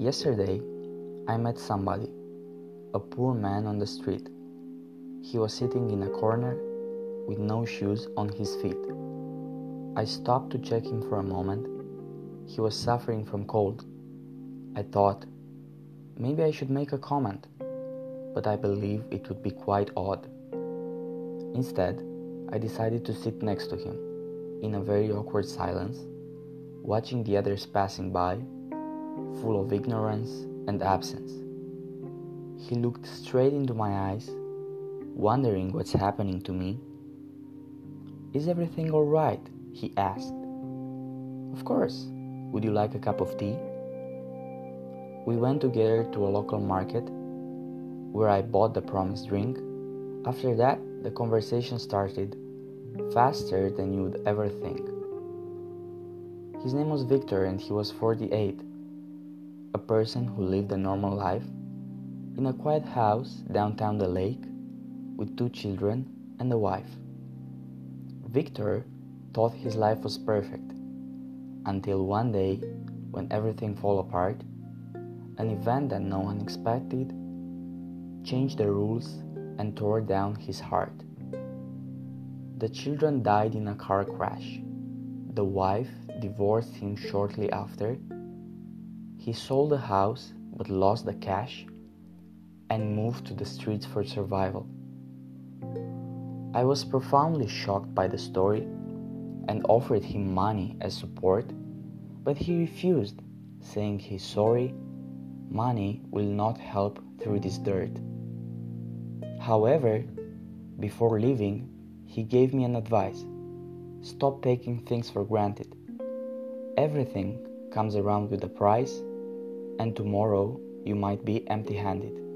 Yesterday, I met somebody, a poor man on the street. He was sitting in a corner with no shoes on his feet. I stopped to check him for a moment. He was suffering from cold. I thought, maybe I should make a comment, but I believe it would be quite odd. Instead, I decided to sit next to him in a very awkward silence, watching the others passing by, full of ignorance and absence. He looked straight into my eyes, wondering what's happening to me. Is everything all right? he asked. Of course. Would you like a cup of tea? We went together to a local market where I bought the promised drink. After that, the conversation started faster than you would ever think. His name was Victor and he was 48, a person who lived a normal life in a quiet house downtown the lake with two children and a wife. Victor thought his life was perfect until one day when everything fell apart, an event that no one expected changed the rules and tore down his heart. The children died in a car crash. The wife divorced him shortly after. He sold the house but lost the cash and moved to the streets for survival. I was profoundly shocked by the story and offered him money as support, but he refused, saying he's sorry, money will not help through this dirt. However, before leaving, he gave me an advice stop taking things for granted. Everything comes around with a price, and tomorrow you might be empty handed.